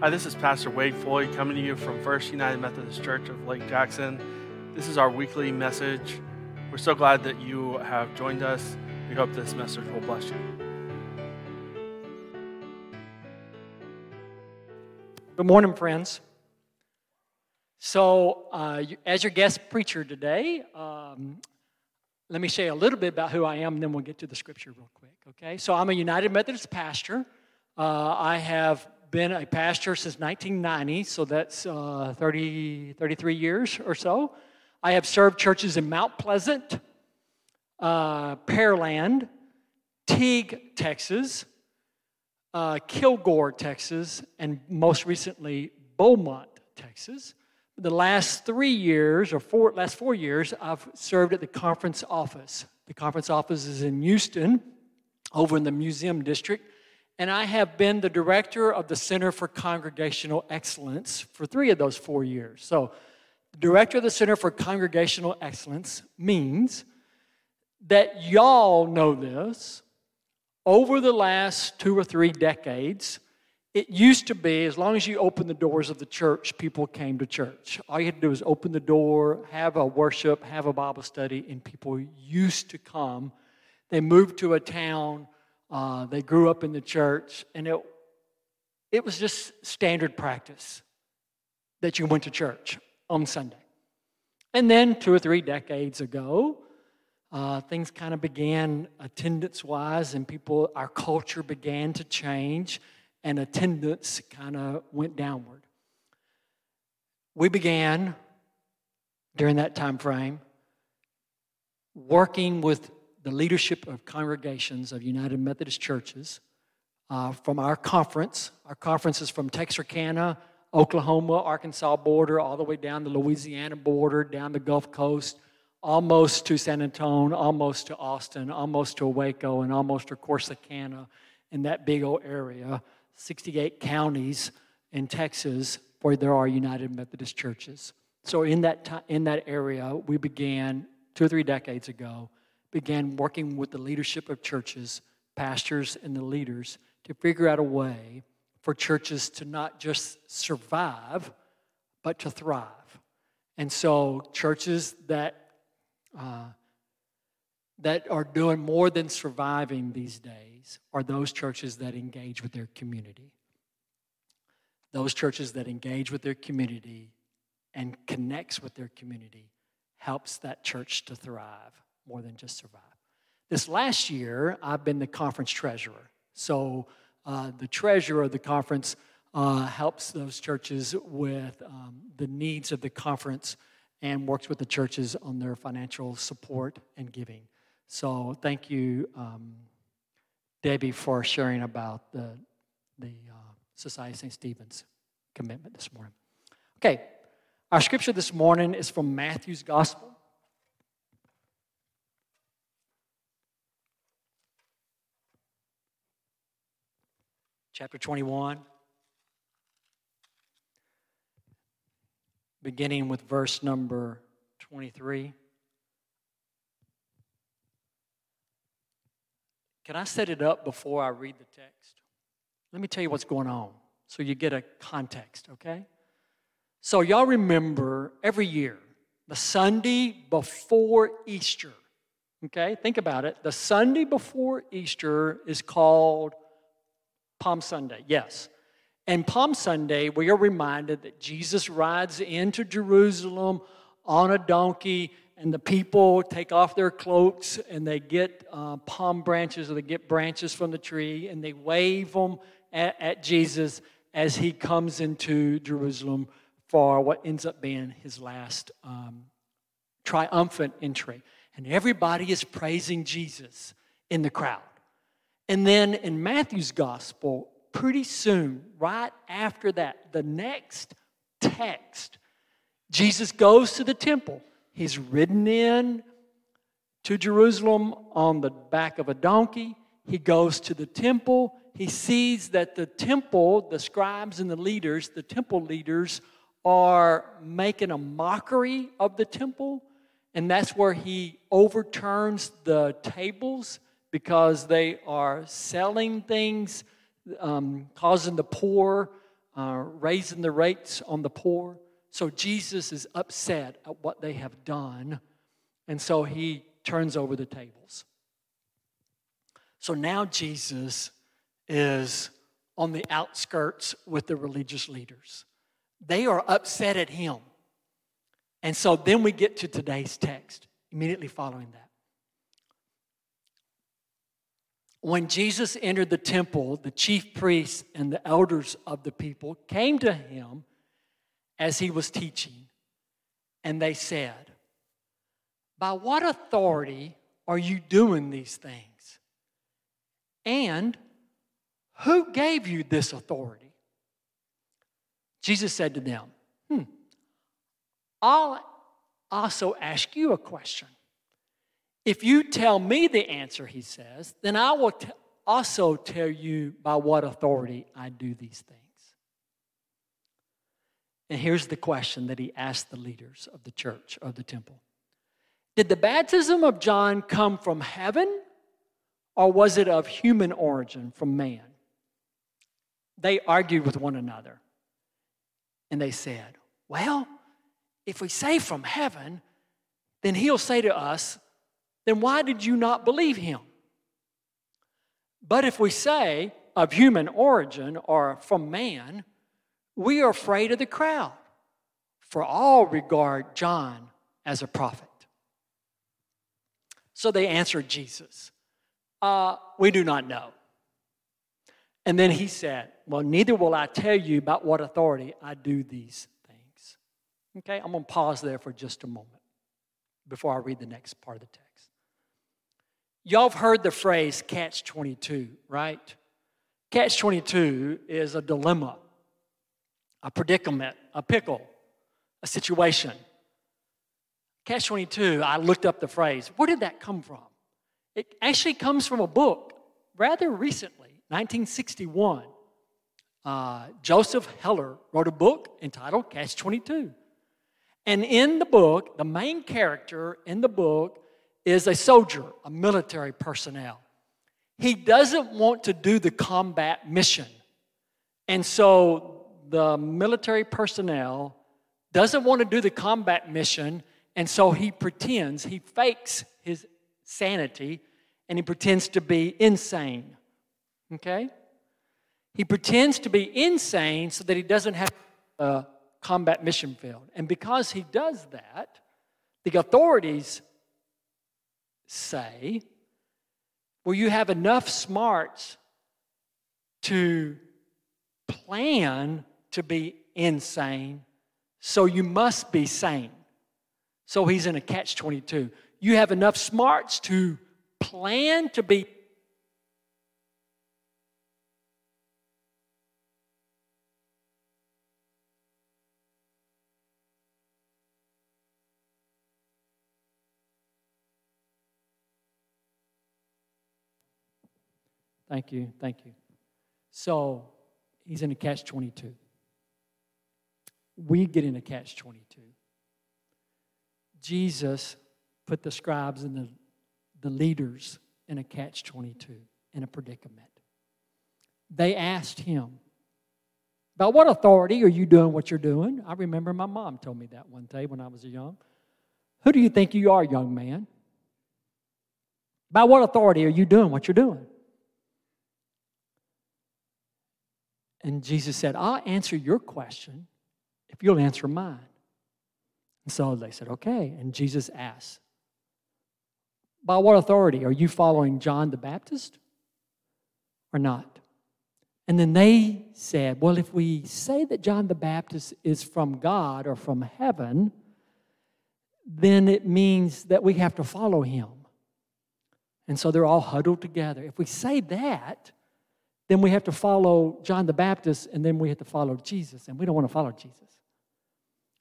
Hi, this is Pastor Wade Floyd coming to you from First United Methodist Church of Lake Jackson. This is our weekly message. We're so glad that you have joined us. We hope this message will bless you. Good morning, friends. So, uh, as your guest preacher today, um, let me say a little bit about who I am, and then we'll get to the scripture real quick, okay? So, I'm a United Methodist pastor. Uh, I have been a pastor since 1990, so that's uh, 30, 33 years or so. I have served churches in Mount Pleasant, uh, Pearland, Teague, Texas, uh, Kilgore, Texas, and most recently Beaumont, Texas. The last three years, or four, last four years, I've served at the conference office. The conference office is in Houston, over in the museum district, and I have been the director of the Center for Congregational Excellence for three of those four years. So, the director of the Center for Congregational Excellence means that y'all know this. Over the last two or three decades, it used to be as long as you opened the doors of the church, people came to church. All you had to do was open the door, have a worship, have a Bible study, and people used to come. They moved to a town, uh, they grew up in the church, and it, it was just standard practice that you went to church on Sunday. And then two or three decades ago, uh, things kind of began attendance wise, and people, our culture began to change, and attendance kind of went downward. We began during that time frame working with the leadership of congregations of United Methodist churches uh, from our conference. Our conference is from Texarkana, Oklahoma, Arkansas border, all the way down the Louisiana border, down the Gulf Coast, almost to San Antonio, almost to Austin, almost to Waco, and almost to Corsicana in that big old area. 68 counties in Texas where there are United Methodist churches. So in that, ti- in that area, we began two or three decades ago, began working with the leadership of churches, pastors, and the leaders to figure out a way for churches to not just survive, but to thrive. And so churches that uh, that are doing more than surviving these days are those churches that engage with their community. Those churches that engage with their community and connects with their community helps that church to thrive more than just survive. This last year, I've been the conference treasurer. So uh, the treasurer of the conference uh, helps those churches with um, the needs of the conference and works with the churches on their financial support and giving. So thank you, um, Debbie, for sharing about the, the uh, Society of St. Stephen's commitment this morning. Okay, our scripture this morning is from Matthew's Gospel. Chapter 21, beginning with verse number 23. Can I set it up before I read the text? Let me tell you what's going on so you get a context, okay? So, y'all remember every year, the Sunday before Easter, okay? Think about it. The Sunday before Easter is called Palm Sunday, yes. And Palm Sunday, we are reminded that Jesus rides into Jerusalem on a donkey, and the people take off their cloaks and they get uh, palm branches or they get branches from the tree and they wave them at, at Jesus as he comes into Jerusalem for what ends up being his last um, triumphant entry. And everybody is praising Jesus in the crowd. And then in Matthew's gospel, pretty soon, right after that, the next text, Jesus goes to the temple. He's ridden in to Jerusalem on the back of a donkey. He goes to the temple. He sees that the temple, the scribes and the leaders, the temple leaders, are making a mockery of the temple. And that's where he overturns the tables because they are selling things, um, causing the poor uh, raising the rates on the poor. So Jesus is upset at what they have done, and so he turns over the tables. So now Jesus is on the outskirts with the religious leaders. They are upset at him. And so then we get to today's text, immediately following that. When Jesus entered the temple, the chief priests and the elders of the people came to him as he was teaching, and they said, By what authority are you doing these things? And who gave you this authority? Jesus said to them, Hmm, I'll also ask you a question. If you tell me the answer, he says, then I will t- also tell you by what authority I do these things. And here's the question that he asked the leaders of the church, of the temple Did the baptism of John come from heaven, or was it of human origin, from man? They argued with one another. And they said, Well, if we say from heaven, then he'll say to us, Then why did you not believe him? But if we say of human origin or from man, we are afraid of the crowd, for all regard John as a prophet. So they answered Jesus, uh, We do not know. And then he said, Well, neither will I tell you about what authority I do these things. Okay, I'm going to pause there for just a moment before I read the next part of the text. Y'all have heard the phrase catch 22, right? Catch 22 is a dilemma, a predicament, a pickle, a situation. Catch 22, I looked up the phrase. Where did that come from? It actually comes from a book rather recently, 1961. Uh, Joseph Heller wrote a book entitled Catch 22. And in the book, the main character in the book is a soldier, a military personnel. He doesn't want to do the combat mission. And so the military personnel doesn't want to do the combat mission, and so he pretends, he fakes his sanity, and he pretends to be insane. Okay? He pretends to be insane so that he doesn't have a combat mission field. And because he does that, the authorities say, well, you have enough smarts to plan to be insane, so you must be sane. So he's in a catch 22. You have enough smarts to plan to be Thank you. Thank you. So he's in a catch 22. We get in a catch 22. Jesus put the scribes and the, the leaders in a catch 22, in a predicament. They asked him, By what authority are you doing what you're doing? I remember my mom told me that one day when I was young. Who do you think you are, young man? By what authority are you doing what you're doing? And Jesus said, I'll answer your question if you'll answer mine. And so they said, Okay. And Jesus asked, By what authority? Are you following John the Baptist or not? And then they said, Well, if we say that John the Baptist is from God or from heaven, then it means that we have to follow him. And so they're all huddled together. If we say that, then we have to follow John the Baptist and then we have to follow Jesus, and we don't want to follow Jesus.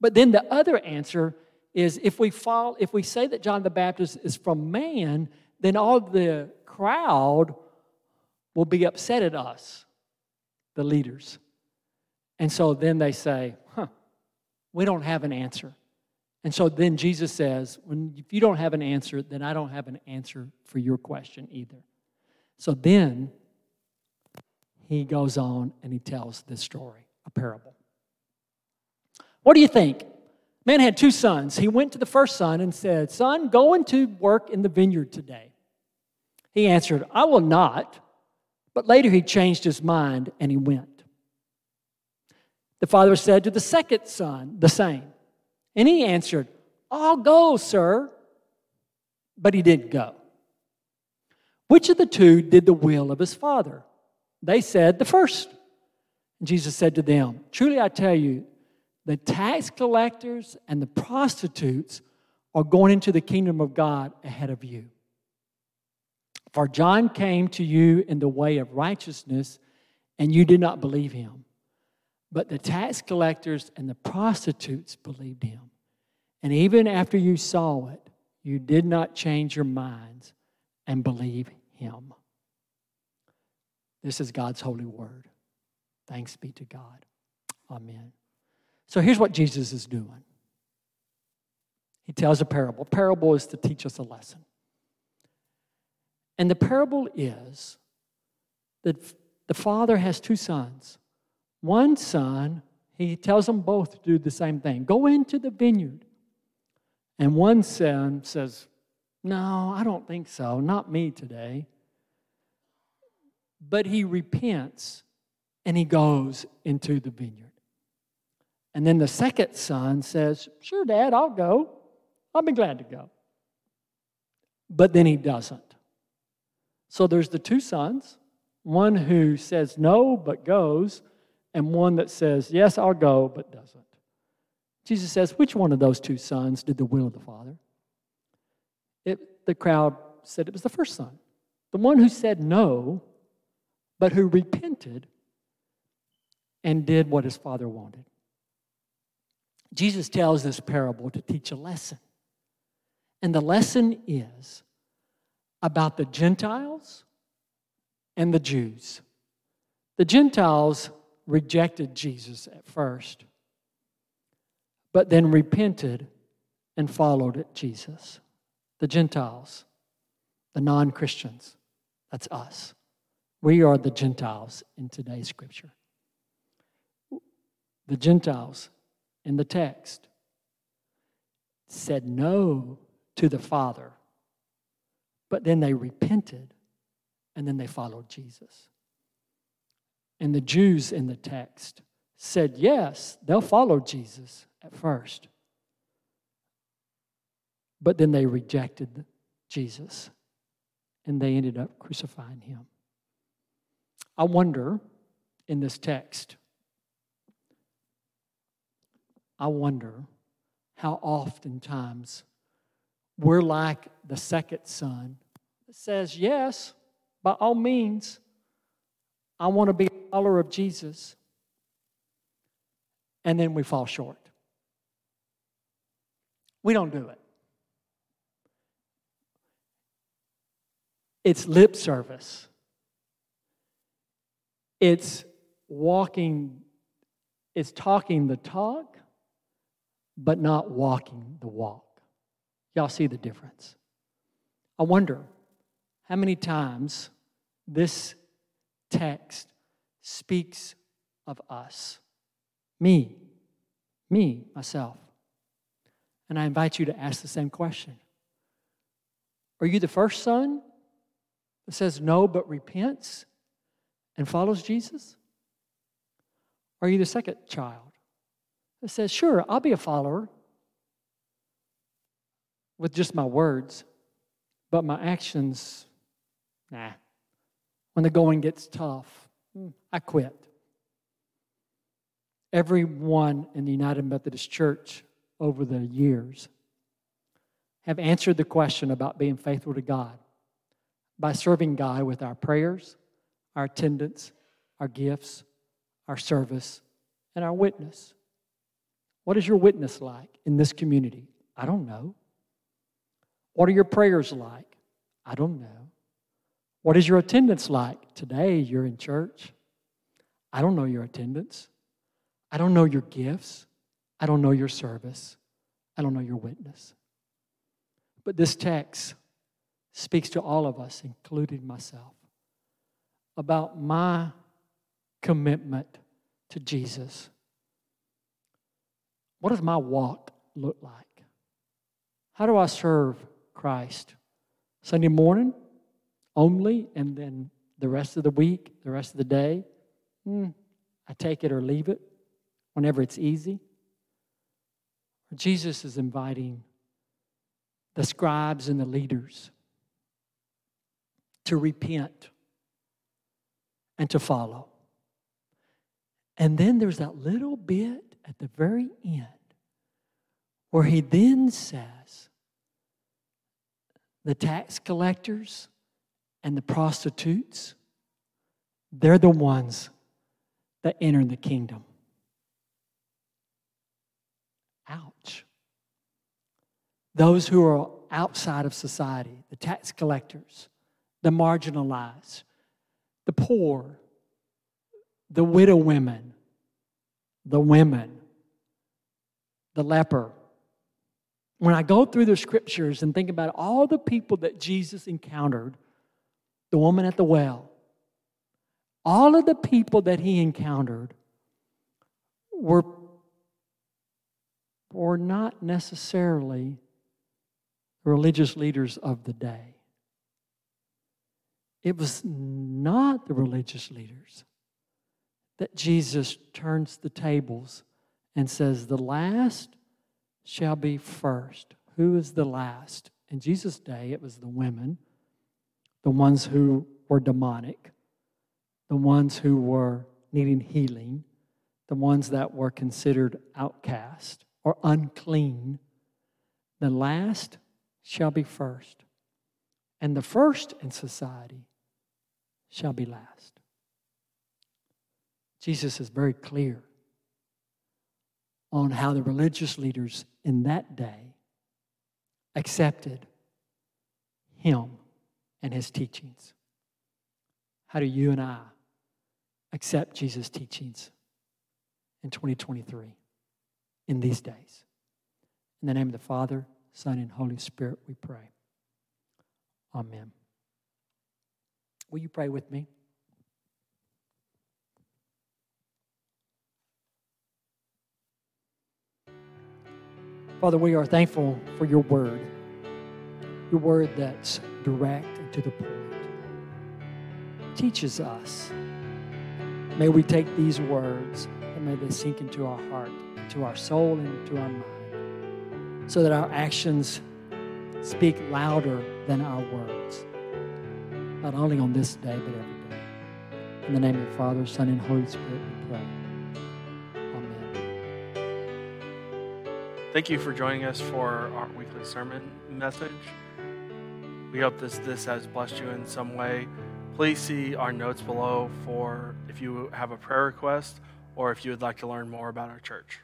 But then the other answer is if we follow, if we say that John the Baptist is from man, then all the crowd will be upset at us, the leaders. And so then they say, huh, we don't have an answer. And so then Jesus says, when, if you don't have an answer, then I don't have an answer for your question either. So then he goes on and he tells this story, a parable. What do you think? Man had two sons. He went to the first son and said, Son, go into work in the vineyard today. He answered, I will not. But later he changed his mind and he went. The father said to the second son the same. And he answered, I'll go, sir. But he didn't go. Which of the two did the will of his father? They said, The first. Jesus said to them, Truly I tell you, the tax collectors and the prostitutes are going into the kingdom of God ahead of you. For John came to you in the way of righteousness, and you did not believe him. But the tax collectors and the prostitutes believed him. And even after you saw it, you did not change your minds and believe him. This is God's holy word. Thanks be to God. Amen. So here's what Jesus is doing He tells a parable. A Parable is to teach us a lesson. And the parable is that the father has two sons. One son, he tells them both to do the same thing go into the vineyard. And one son says, No, I don't think so. Not me today. But he repents and he goes into the vineyard. And then the second son says, Sure, Dad, I'll go. I'll be glad to go. But then he doesn't. So there's the two sons one who says no but goes, and one that says, Yes, I'll go, but doesn't. Jesus says, Which one of those two sons did the will of the Father? It, the crowd said it was the first son, the one who said no, but who repented and did what his father wanted. Jesus tells this parable to teach a lesson. And the lesson is about the Gentiles and the Jews. The Gentiles rejected Jesus at first, but then repented and followed Jesus. The Gentiles, the non Christians, that's us. We are the Gentiles in today's scripture. The Gentiles in the text said no to the Father but then they repented and then they followed Jesus. And the Jews in the text said, yes, they'll follow Jesus at first. But then they rejected Jesus and they ended up crucifying him. I wonder in this text, I wonder how oftentimes we're like the second son that says, Yes, by all means, I want to be a follower of Jesus. And then we fall short. We don't do it. It's lip service. It's walking, it's talking the talk, but not walking the walk. Y'all see the difference. I wonder how many times this text speaks of us. Me, me, myself. And I invite you to ask the same question Are you the first son that says no but repents and follows Jesus? Are you the second child that says, Sure, I'll be a follower, with just my words, but my actions, nah. When the going gets tough, hmm, I quit. Everyone in the United Methodist Church over the years have answered the question about being faithful to God by serving God with our prayers, our attendance, our gifts, our service, and our witness. What is your witness like in this community? I don't know. What are your prayers like? I don't know. What is your attendance like? Today you're in church. I don't know your attendance. I don't know your gifts. I don't know your service. I don't know your witness. But this text speaks to all of us, including myself, about my commitment to Jesus. What does my walk look like? How do I serve Christ? Sunday morning only, and then the rest of the week, the rest of the day? Hmm, I take it or leave it whenever it's easy. Jesus is inviting the scribes and the leaders to repent and to follow. And then there's that little bit at the very end where he then says, the tax collectors and the prostitutes, they're the ones that enter the kingdom. Ouch. Those who are outside of society, the tax collectors, the marginalized, the poor, the widow women, the women, the leper. When I go through the scriptures and think about all the people that Jesus encountered, the woman at the well, all of the people that he encountered were, were not necessarily religious leaders of the day. It was not the religious leaders that Jesus turns the tables and says, The last shall be first. Who is the last? In Jesus' day, it was the women, the ones who were demonic, the ones who were needing healing, the ones that were considered outcast or unclean. The last shall be first, and the first in society shall be last. Jesus is very clear on how the religious leaders in that day accepted him and his teachings. How do you and I accept Jesus' teachings in 2023, in these days? In the name of the Father, Son, and Holy Spirit, we pray. Amen. Will you pray with me? Father, we are thankful for your word, your word that's direct and to the point. Teaches us. May we take these words and may they sink into our heart, into our soul, and into our mind, so that our actions speak louder than our words not only on this day, but every day. In the name of the Father, Son, and Holy Spirit, we pray. Amen. Thank you for joining us for our weekly sermon message. We hope this, this has blessed you in some way. Please see our notes below for if you have a prayer request or if you would like to learn more about our church.